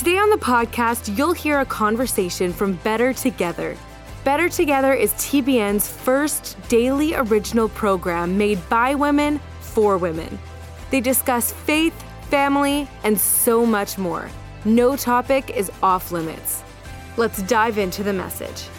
Today on the podcast, you'll hear a conversation from Better Together. Better Together is TBN's first daily original program made by women for women. They discuss faith, family, and so much more. No topic is off limits. Let's dive into the message.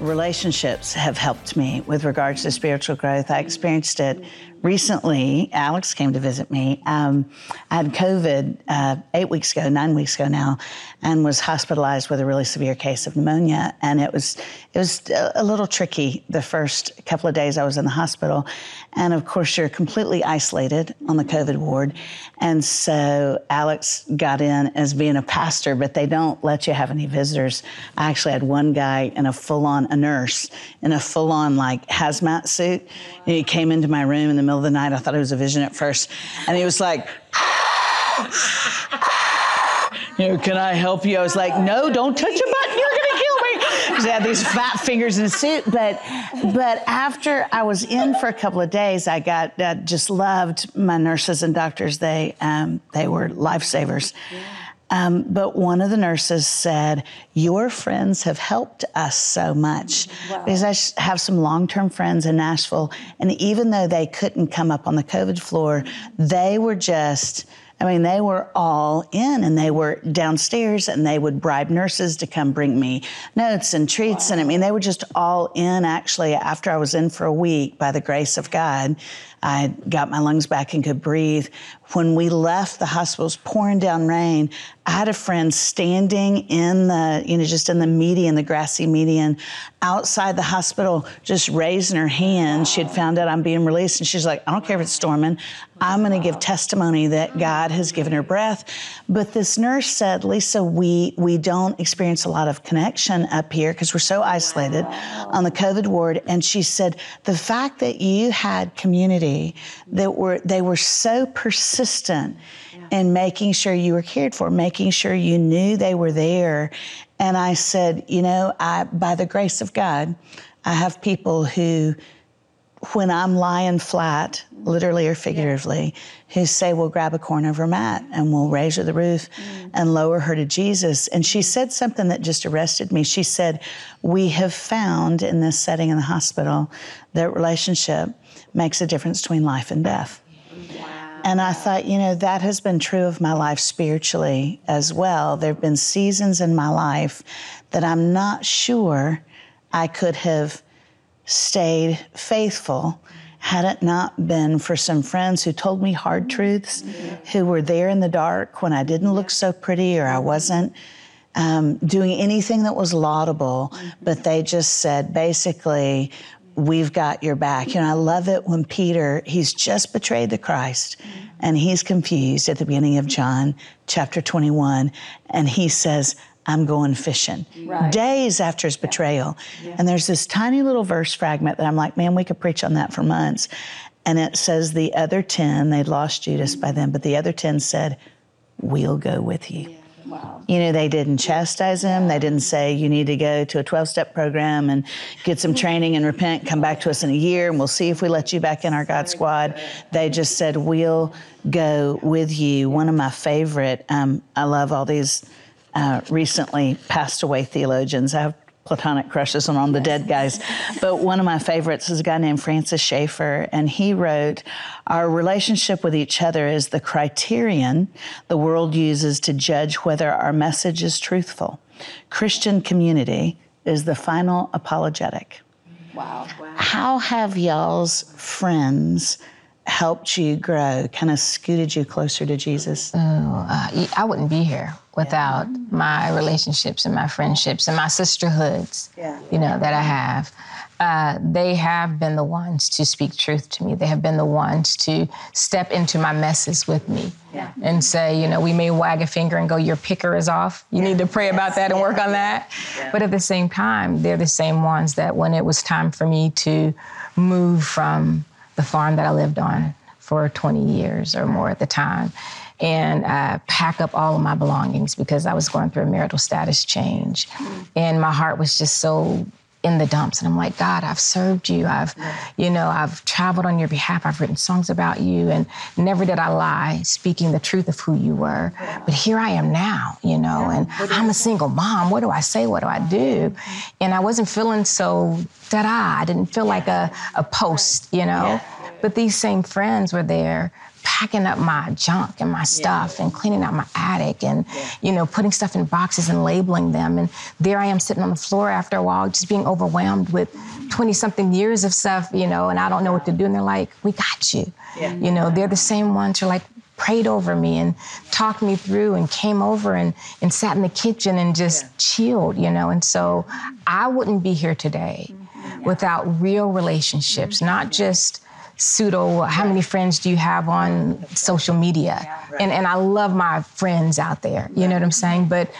Relationships have helped me with regards to spiritual growth. I experienced it recently, Alex came to visit me. Um, I had COVID uh, eight weeks ago, nine weeks ago now, and was hospitalized with a really severe case of pneumonia. And it was it was a little tricky the first couple of days I was in the hospital. And of course, you're completely isolated on the COVID ward. And so Alex got in as being a pastor, but they don't let you have any visitors. I actually had one guy in a full on, a nurse in a full on like hazmat suit. And he came into my room in the middle of the night. I thought it was a vision at first. And he was like, you know, can I help you? I was like, no, don't touch a button. You're going to kill me. Because he had these fat fingers in a suit. But, but after I was in for a couple of days, I got uh, just loved my nurses and doctors. They, um, they were lifesavers. Yeah. Um, but one of the nurses said, Your friends have helped us so much. Wow. Because I have some long term friends in Nashville, and even though they couldn't come up on the COVID floor, they were just I mean, they were all in and they were downstairs and they would bribe nurses to come bring me notes and treats. Wow. And I mean, they were just all in actually after I was in for a week by the grace of God. I got my lungs back and could breathe. When we left, the hospital was pouring down rain. I had a friend standing in the, you know, just in the median, the grassy median, outside the hospital, just raising her hand. She had found out I'm being released, and she's like, I don't care if it's storming. I'm going to give testimony that God has given her breath. But this nurse said, Lisa, we we don't experience a lot of connection up here because we're so isolated on the COVID ward. And she said, the fact that you had community that were they were so persistent in making sure you were cared for, making sure you knew they were there. And I said, you know, I by the grace of God, I have people who when I'm lying flat, literally or figuratively, who say, We'll grab a corner of her mat and we'll raise her the roof mm. and lower her to Jesus. And she said something that just arrested me. She said, We have found in this setting in the hospital that relationship makes a difference between life and death. Wow. And I thought, you know, that has been true of my life spiritually as well. There have been seasons in my life that I'm not sure I could have stayed faithful had it not been for some friends who told me hard truths, who were there in the dark when I didn't look so pretty or I wasn't um, doing anything that was laudable, but they just said basically, we've got your back. You know, I love it when Peter, he's just betrayed the Christ and he's confused at the beginning of John chapter 21, and he says, I'm going fishing. Right. Days after his betrayal. Yeah. And there's this tiny little verse fragment that I'm like, man, we could preach on that for months. And it says the other 10, they'd lost Judas by then, but the other 10 said, We'll go with you. Yeah. Wow. You know, they didn't chastise him. They didn't say, you need to go to a 12 step program and get some training and repent, come back to us in a year, and we'll see if we let you back in our God squad. They just said, we'll go with you. One of my favorite, um, I love all these uh, recently passed away theologians. I have platonic crushes on, on the dead guys. But one of my favorites is a guy named Francis Schaeffer, and he wrote, Our relationship with each other is the criterion the world uses to judge whether our message is truthful. Christian community is the final apologetic. Wow. wow. How have y'all's friends helped you grow, kind of scooted you closer to Jesus? Oh, uh, I wouldn't be here without yeah. my relationships and my friendships and my sisterhoods, yeah. you know, that I have. uh, they have been the ones to speak truth to me. They have been the ones to step into my messes with me yeah. and say, you know, we may wag a finger and go, your picker is off. You yeah. need to pray yes. about that and work on that. Yeah. But at the same time, they're the same ones that when it was time for me to move from the farm that I lived on for 20 years or more at the time and uh, pack up all of my belongings because I was going through a marital status change. Mm-hmm. And my heart was just so in the dumps and I'm like, God, I've served you. I've, you know, I've traveled on your behalf. I've written songs about you and never did I lie, speaking the truth of who you were. But here I am now, you know, and I'm a single mom. What do I say? What do I do? And I wasn't feeling so da-da. I didn't feel like a, a post, you know. But these same friends were there packing up my junk and my stuff yeah. and cleaning out my attic and yeah. you know putting stuff in boxes and labeling them. And there i am sitting on the floor after a while just being overwhelmed with 20 something years of stuff you know and i don't know what to do. And they're like we got you. Yeah. you know they're the same ones who are like prayed over me and talked me through and came over and, and sat in the kitchen and just chilled you know? And so i wouldn't be here today mm-hmm. without real relationships not just pseudo how many friends do you have on social media? And and i love my friends out there you know what i'm saying? But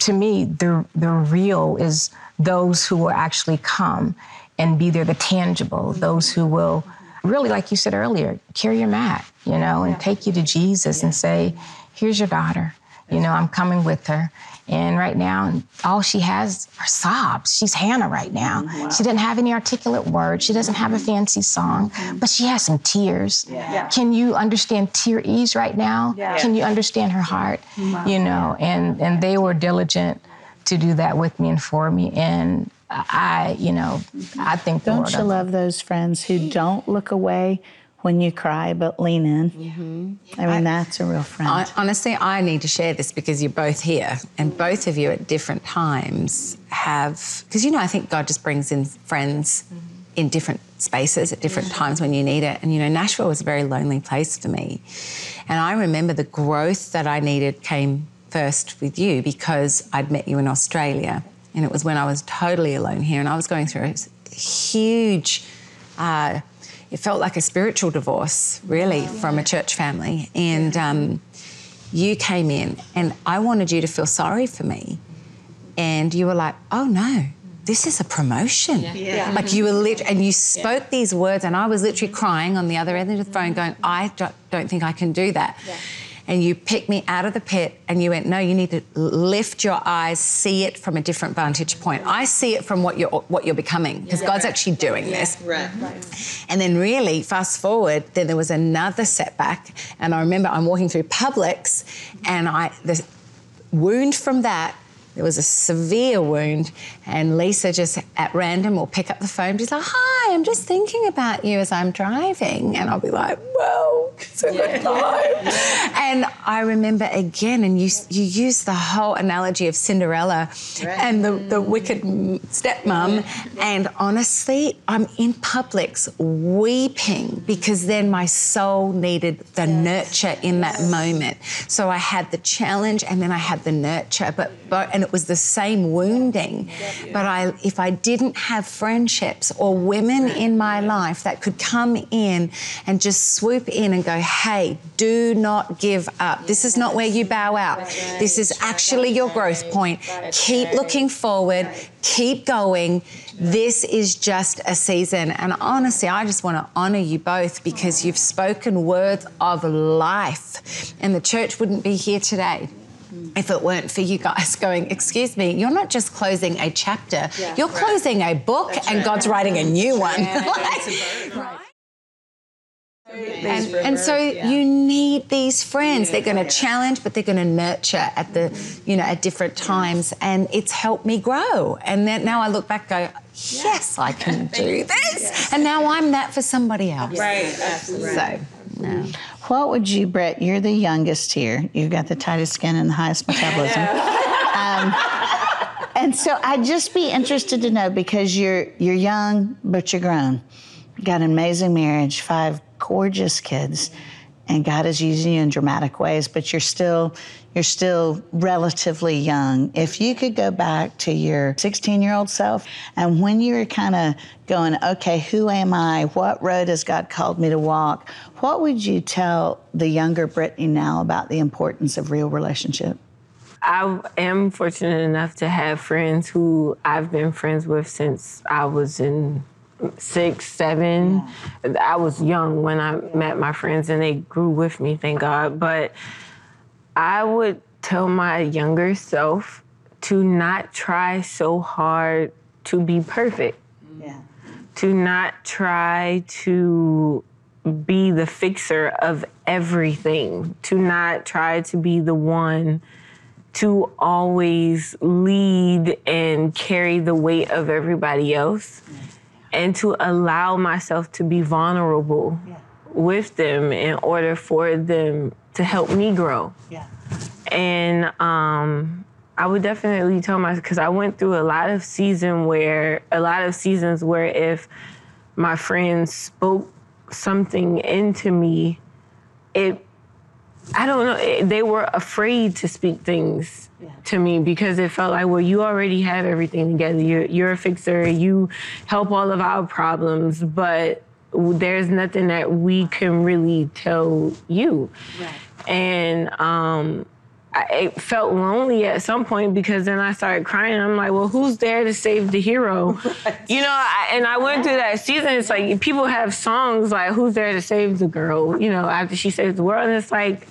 to me the the real is those who will actually come and be there the tangible those who will really like you said earlier carry your mat you know and take you to jesus and say here's your daughter. You know i'm coming with her and right now, all she has are sobs. She's Hannah right now. Mm-hmm. Wow. She doesn't have any articulate words. She doesn't have a mm-hmm. fancy song, mm-hmm. but she has some tears. Yeah. Can you understand tear ease right now? Yeah. Can you understand her heart? Wow. You know, and and they were diligent to do that with me and for me. And I, you know, I think don't you love those friends who don't look away when you cry, but lean in. Mm-hmm. I mean, I, that's a real friend. I, honestly, I need to share this because you're both here, and both of you at different times have, because you know, I think God just brings in friends mm-hmm. in different spaces at different yeah. times when you need it. And you know, Nashville was a very lonely place for me. And I remember the growth that I needed came first with you because I'd met you in Australia. And it was when I was totally alone here and I was going through a huge, uh, it felt like a spiritual divorce, really, from a church family. And um, you came in, and I wanted you to feel sorry for me. And you were like, oh no, this is a promotion. Yeah. Yeah. Like you were lit, and you spoke yeah. these words, and I was literally crying on the other end of the phone, going, I don't, don't think I can do that and you picked me out of the pit and you went, no, you need to lift your eyes, see it from a different vantage point. I see it from what you're what you're becoming because yeah, God's right. actually doing yeah, this. Right. right. And then really fast forward, then there was another setback, and I remember I'm walking through Publix, and I the wound from that there was a severe wound, and Lisa just at random will pick up the phone. She's like, "Hi, I'm just thinking about you as I'm driving," and I'll be like, "Well, it's a good time." And I remember again, and you you use the whole analogy of Cinderella right. and the the wicked stepmom, and honestly, I'm in Publix weeping because then my soul needed the yes. nurture in that moment. So I had the challenge, and then I had the nurture, but but and it was the same wounding. But I, if I didn't have friendships or women in my life that could come in and just swoop in and go, hey, do not give up. This is not where you bow out. This is actually your growth point. Keep looking forward, keep going. This is just a season. And honestly, I just want to honor you both because you've spoken words of life, and the church wouldn't be here today if it weren't for you guys going, excuse me, you're not just closing a chapter, yeah, you're right. closing a book That's and right. God's writing a new one. like, and, and, so yeah. you need these friends. Yeah, they're going to challenge, but they're going to nurture at the, you know, at different times. And it's helped me grow. And then now I look back, go, yes, I can do this. And now I'm that for somebody else. Right. Absolutely. So, no. What would you, Brett? You're the youngest here. You've got the tightest skin and the highest metabolism. um, and so I'd just be interested to know because you're you're young, but you're grown. got an amazing marriage, five gorgeous kids. And God is using you in dramatic ways, but you're still you're still relatively young. If you could go back to your 16 year old self, and when you were kind of going, okay, who am I? What road has God called me to walk? What would you tell the younger Brittany now about the importance of real relationship? I am fortunate enough to have friends who I've been friends with since I was in six, seven. Yeah. I was young when I met my friends and they grew with me, thank God. But I would tell my younger self to not try so hard to be perfect. Yeah. To not try to be the fixer of everything, to not try to be the one to always lead and carry the weight of everybody else and to allow myself to be vulnerable yeah. with them in order for them to help me grow. Yeah. And um, I would definitely tell myself because I went through a lot of season where a lot of seasons where if my friends spoke something into me, it I don't know. They were afraid to speak things yeah. to me because it felt like, well, you already have everything together. You're, you're a fixer. You help all of our problems, but there's nothing that we can really tell you. Right. And um, I felt lonely at some point because then I started crying. I'm like, well, who's there to save the hero? You know, I, and I went through that season. It's like people have songs like, who's there to save the girl? You know, after she saves the world. And it's like,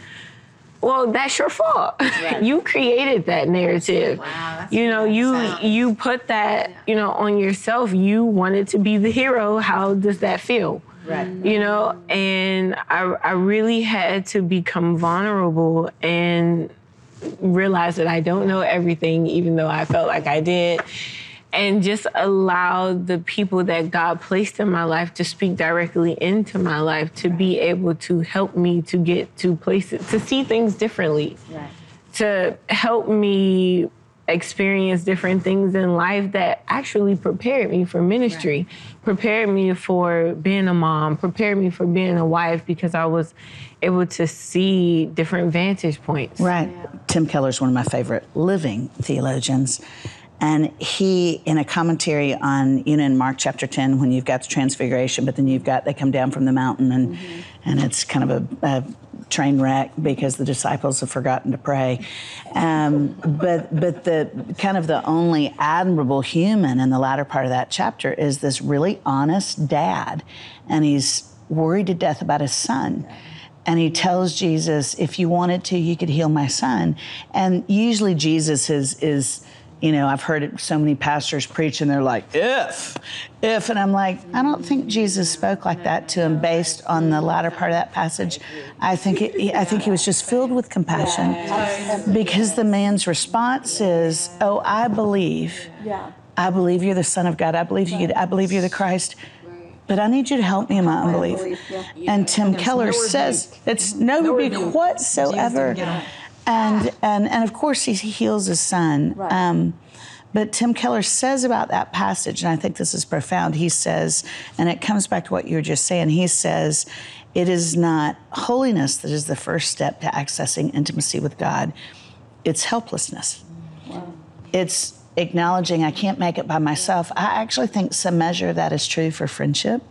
well, that's your fault. You created that narrative. Wow, you know, you sound. you put that, you know, on yourself. You wanted to be the hero. How does that feel? Right. You know, and I I really had to become vulnerable and realize that I don't know everything, even though I felt like I did and just allow the people that God placed in my life to speak directly into my life to be able to help me to get to places, to see things differently, right. to help me experience different things in life that actually prepared me for ministry, right. prepared me for being a mom, prepared me for being a wife because I was able to see different vantage points. Right. Yeah. Tim Keller is one of my favorite living theologians. And he, in a commentary on, you know, in Mark chapter 10, when you've got the transfiguration, but then you've got, they come down from the mountain and, mm-hmm. and it's kind of a, a, train wreck because the disciples have forgotten to pray. Um, but, but the kind of the only admirable human in the latter part of that chapter is this really honest dad. And he's worried to death about his son and he tells Jesus, if you wanted to, you could heal my son. And usually Jesus is is you know, I've heard so many pastors preach and they're like, if, if. And I'm like, I don't think Jesus spoke like that to him based on the latter part of that passage. I think, it, I think he was just filled with compassion because the man's response is, oh, I believe. I believe you're the Son of God. I believe you. I believe you're the Christ. But I need you to help me in my unbelief. And Tim Keller says it's no rebuke whatsoever and and and of course he heals his son. Right. Um, but Tim Keller says about that passage, and I think this is profound. He says, and it comes back to what you were just saying. He says, it is not holiness that is the first step to accessing intimacy with God. It's helplessness. Wow. It's acknowledging I can't make it by myself. I actually think some measure of that is true for friendship.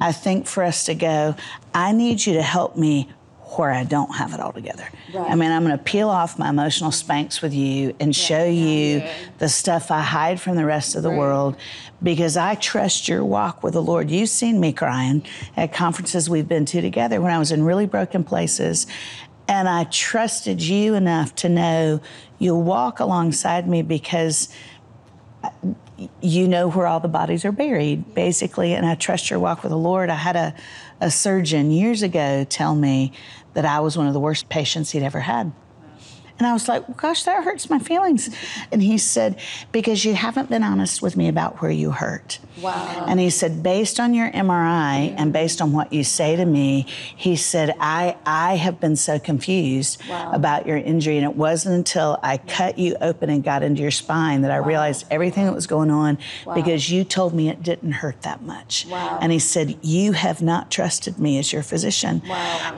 I think for us to go, I need you to help me where I don't have it all together. Right. I mean, I'm going to peel off my emotional Spanx with you and yeah. show you yeah. the stuff I hide from the rest of the right. world because I trust your walk with the Lord. You've seen me crying at conferences we've been to together when I was in really broken places. And I trusted you enough to know you'll walk alongside me because uh, you know where all the bodies are buried, basically. And I trust your walk with the Lord. I had a, a surgeon years ago tell me that I was one of the worst patients he'd ever had. And I was like, well, gosh, that hurts my feelings. And he said, because you haven't been honest with me about where you hurt. Wow. And he said, based on your MRI and based on what you say to me, he said, I, I have been so confused wow. about your injury. And it wasn't until I cut you open and got into your spine that I wow. realized everything that was going on because you told me it didn't hurt that much. And he said, You have not trusted me as your physician.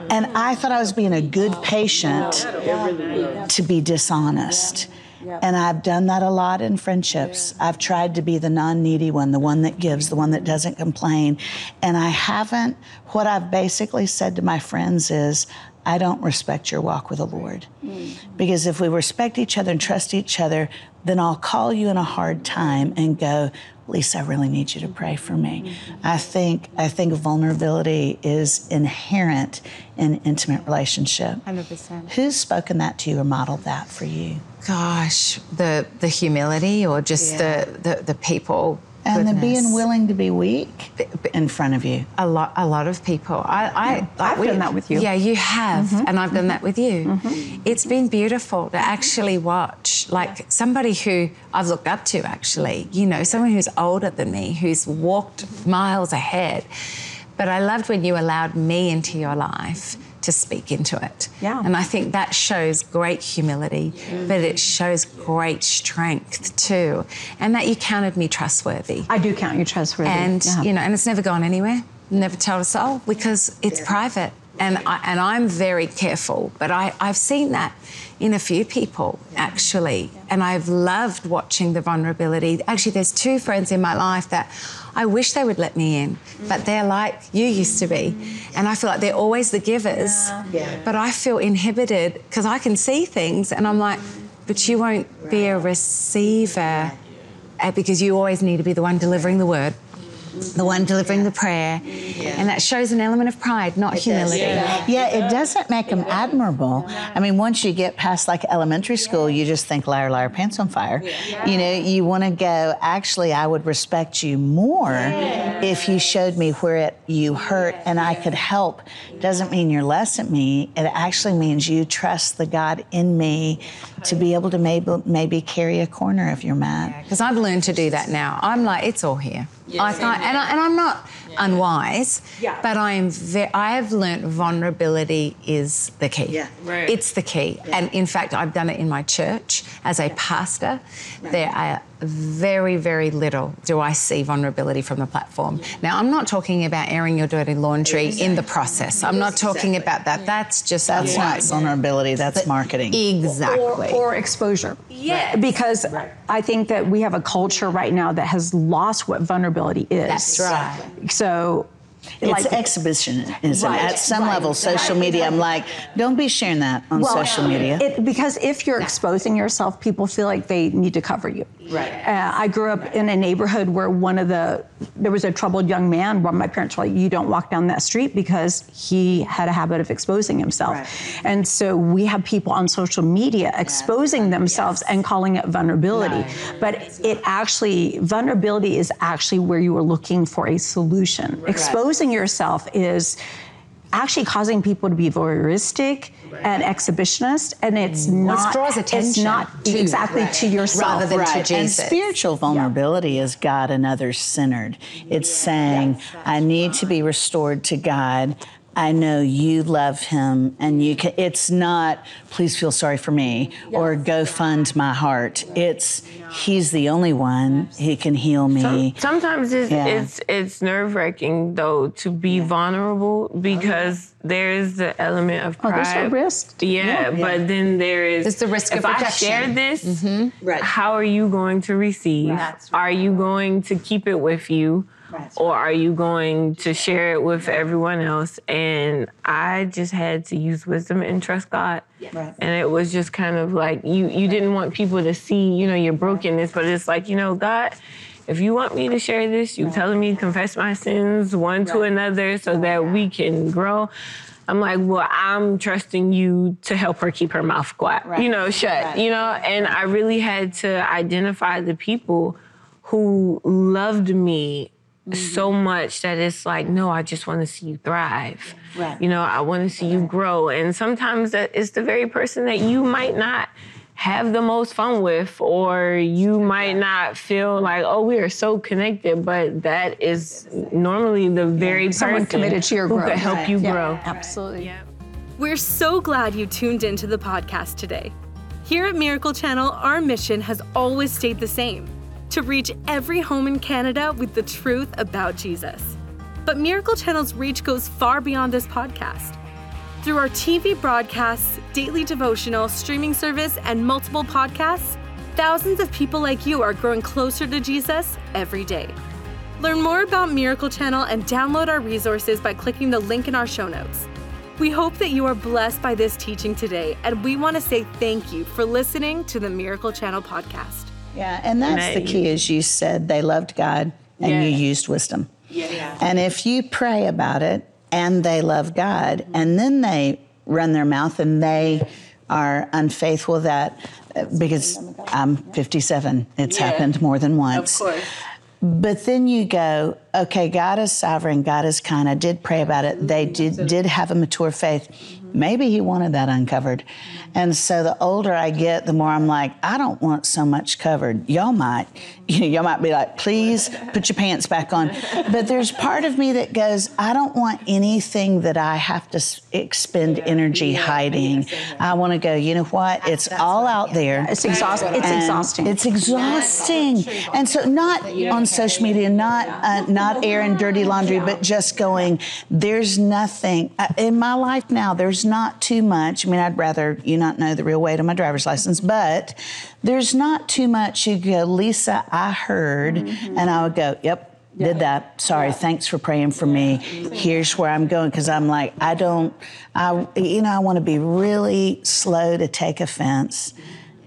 And I thought I was being a good patient to be dishonest. And I've done that a lot in friendships. Yeah. I've tried to be the non needy one, the one that gives, the one that doesn't complain. And I haven't, what I've basically said to my friends is, I don't respect your walk with the Lord. Mm. Because if we respect each other and trust each other, then I'll call you in a hard time and go, Lisa, I really need you to pray for me. Mm-hmm. I think I think vulnerability is inherent in intimate relationship. 100%. Who's spoken that to you or modeled that for you? Gosh, the the humility or just yeah. the, the the people and the being willing to be weak in front of you. A lot, a lot of people. I, I yeah, I've done that with you. Yeah, you have, mm-hmm. and I've done that with you. Mm-hmm. It's been beautiful to actually watch, like somebody who I've looked up to. Actually, you know, someone who's older than me, who's walked miles ahead. But I loved when you allowed me into your life to speak into it. Yeah. And I think that shows great humility, but it shows great strength too. And that you counted me trustworthy. I do count you trustworthy. And yeah. you know, and it's never gone anywhere. Never told a soul because it's yeah. private. And I, and I'm very careful, but I, I've seen that in a few people actually, and I've loved watching the vulnerability. Actually, there's two friends in my life that I wish they would let me in, but they're like you used to be. And I feel like they're always the givers, yeah. but I feel inhibited because I can see things and I'm like, but you won't be a receiver uh, because you always need to be the one delivering the word the one delivering the prayer. Yeah. And that shows an element of pride, not it humility. Yeah. yeah. it doesn't make them admirable. I mean, once you get past like elementary school, you just think liar, liar, pants on fire. You know, you want to go, actually, I would respect you more if you showed me where it, you hurt and I could help. Doesn't mean you're less at me. It actually means you trust the God in me to be able to maybe, maybe carry a corner if you're mad. Because I've learned to do that now. I'm like, it's all here. Yeah, I can't, and, I, and I'm not yeah. unwise, yeah. but I am. Ve- I have learnt vulnerability is the key. Yeah, right. It's the key, yeah. and in fact, I've done it in my church as a pastor. Right. There are very, very little do I see vulnerability from the platform. Now, I'm not talking about airing your dirty laundry exactly. in the process. I'm not talking exactly. about that. That's just that's not vulnerability. That's but marketing. Exactly. Or, or exposure. Yeah. Because right. I think that we have a culture right now that has lost what vulnerability is. That's right. So it's like, exhibitionism right, at some right, level. Social right, media, I'm like, don't be sharing that on well, social media. It, because if you're exposing yourself, people feel like they need to cover you. Right. Uh, I grew up in a neighborhood where one of the there was a troubled young man. Where my parents were like, "You don't walk down that street," because he had a habit of exposing himself. Right. And so we have people on social media exposing yeah. themselves yes. and calling it vulnerability. But it actually vulnerability is actually where you are looking for a solution. Right. Exposing yourself is actually causing people to be voyeuristic right. and exhibitionist, and it's mm. not. Which draws attention. It's not to, exactly right. to yourself, rather than right. to Jesus. And spiritual vulnerability yeah. is God and others centered. It's saying, yes, "I need to be restored to God." I know you love him and you can it's not please feel sorry for me or go fund my heart. It's he's the only one he can heal me. sometimes it's yeah. it's, it's nerve wracking though to be vulnerable because there's the element of pride. Oh, there's a risk. Yeah, yeah, but then there is it's the risk if of rejection. I share this, mm-hmm. right. how are you going to receive? Right. Are you going to keep it with you? Right. Or are you going to share it with everyone else? And I just had to use wisdom and trust God. Right. And it was just kind of like you you didn't want people to see, you know, your brokenness, but it's like, you know, God, if you want me to share this, you telling me to confess my sins one to another so that we can grow. I'm like, well, I'm trusting you to help her keep her mouth quiet, right. you know, shut, right. you know, and I really had to identify the people who loved me so mm-hmm. much that it's like, no, I just want to see you thrive. Right. You know, I want to see you grow. And sometimes that it's the very person that you might not have the most fun with, or you might not feel like, oh, we are so connected, but that is normally the very Someone person committed to your who growth. could help you Yeah, grow. Absolutely. Yeah. We're so glad you tuned into the podcast today. Here at Miracle Channel, our mission has always stayed the same to reach every home in Canada with the truth about Jesus. But Miracle Channel's reach goes far beyond this podcast. Through our TV broadcasts, daily devotional, streaming service, and multiple podcasts, thousands of people like you are growing closer to Jesus every day. Learn more about Miracle Channel and download our resources by clicking the link in our show notes. We hope that you are blessed by this teaching today, and we want to say thank you for listening to the Miracle Channel podcast. Yeah, and that's the key, as you said, they loved God and you used wisdom. Yeah. And if you pray about it and they love God and then they run their mouth and they are unfaithful, that uh, because I'm 57, it's happened more than once. Of course. But then you go, okay, God is sovereign, God is kind. I did pray about it. They did did have a mature faith. Maybe he wanted that uncovered. And so the older I get, the more I'm like, I don't want so much covered. Y'all might, you know, y'all might be like, please put your pants back on. But there's part of me that goes, I don't want anything that I have to s- expend energy hiding. I want to go, you know what? It's all out there. It's exhausting. It's exhausting. It's exhausting. And so, not on social media, not uh, not airing dirty laundry, but just going. There's nothing uh, in my life now. There's not too much. I mean, I'd rather you not know the real weight of my driver's license, but there's not too much. You go, Lisa. I heard, mm-hmm. and I would go, Yep. Did that. Sorry. Thanks for praying for me. Here's where I'm going because I'm like, I don't, I, you know, I want to be really slow to take offense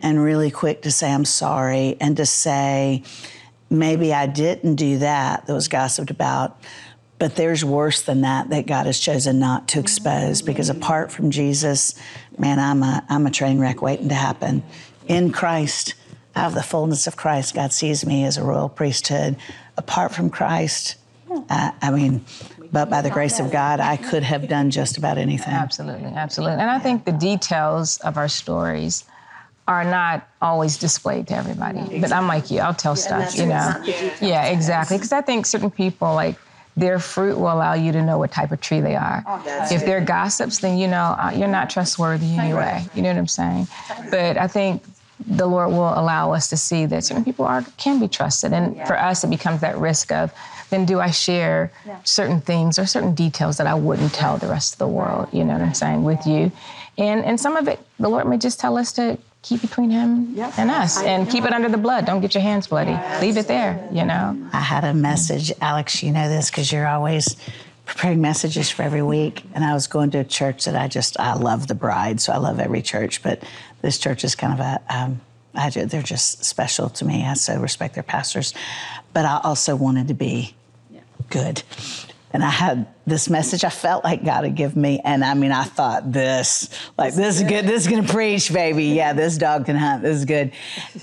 and really quick to say I'm sorry and to say maybe I didn't do that that was gossiped about. But there's worse than that that God has chosen not to expose because apart from Jesus, man, I'm a, I'm a train wreck waiting to happen. In Christ, I have the fullness of Christ, God sees me as a royal priesthood. Apart from Christ, uh, I mean, but by the grace of God, I could have done just about anything. Absolutely, absolutely. And I think the details of our stories are not always displayed to everybody. But I'm like you, I'll tell stuff, you know. Yeah, exactly. Because I think certain people, like, their fruit will allow you to know what type of tree they are. if they're gossips, then you know uh, you're not trustworthy anyway. You know what I'm saying? But I think the Lord will allow us to see that certain people are can be trusted, and for us, it becomes that risk of then do I share certain things or certain details that I wouldn't tell the rest of the world? You know what I'm saying with you, and and some of it, the Lord may just tell us to keep between Him and us, and keep it under the blood. Don't get your hands bloody. Leave it there. You know. I had a message, Alex, you know this because you're always preparing messages for every week. And I was going to a church that I just, I love the bride, so I love every church, but this church is kind of a, um, I, ju- they're just special to me. I so respect their pastors. But I also wanted to be good. And I had this message I felt like God had given me. And I mean, I thought this, like, this is good. This is going to preach, baby. Yeah, this dog can hunt. This is good.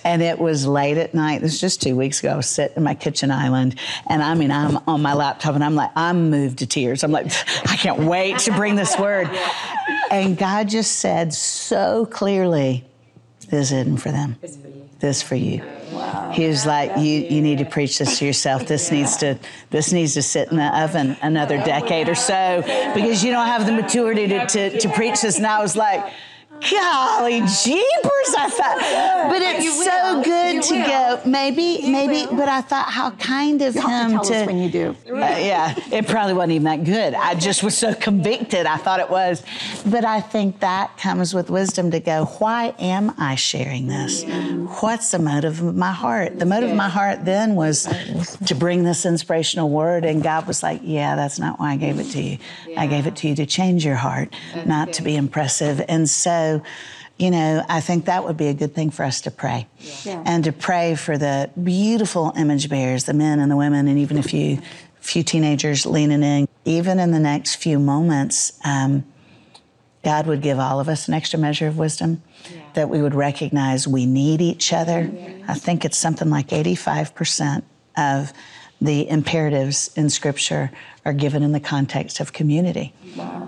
And it was late at night. This was just two weeks ago. I was sitting in my kitchen island. And I mean, I'm on my laptop and I'm like, I'm moved to tears. I'm like, I can't wait to bring this word. And God just said so clearly, this isn't for them. This is for you. He was like, you, you need to preach this to yourself. This needs to this needs to sit in the oven another decade or so because you don't have the maturity to, to, to preach this. And I was like, golly jeepers, I thought. But it's so good to go. Maybe, maybe, but I thought how kind of You have him to tell us when you do. uh, yeah, it probably wasn't even that good. I just was so convicted. I thought it was. But I think that comes with wisdom to go, why am I sharing this? What's the motive of my heart? The motive of my heart then was to bring this inspirational word. And God was like, yeah, that's not why I gave it to you. I gave it to you to change your heart, not to be impressive. And so, you know, I think that would be a good thing for us to pray. And to pray for the beautiful image bearers, the men and the women, and even a few, few teenagers leaning in. Even in the next few moments, um, God would give all of us an extra measure of wisdom, that we would recognize we need each other. I think it's something like 85% of the imperatives in Scripture are given in the context of community.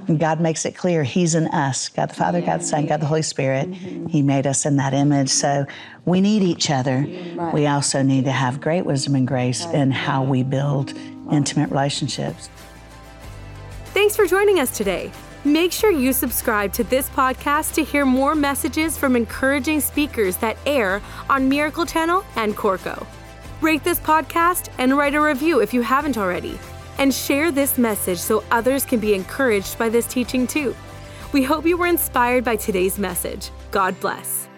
And God makes it clear He's in us God the Father, God the Son, God the Holy Spirit. Mm-hmm. He made us in that image. So we need each other. We also need to have great wisdom and grace in how we build intimate relationships. Thanks for joining us today. Make sure you subscribe to this podcast to hear more messages from encouraging speakers that air on Miracle Channel and Corco. Rate this podcast and write a review if you haven't already. And share this message so others can be encouraged by this teaching too. We hope you were inspired by today's message. God bless.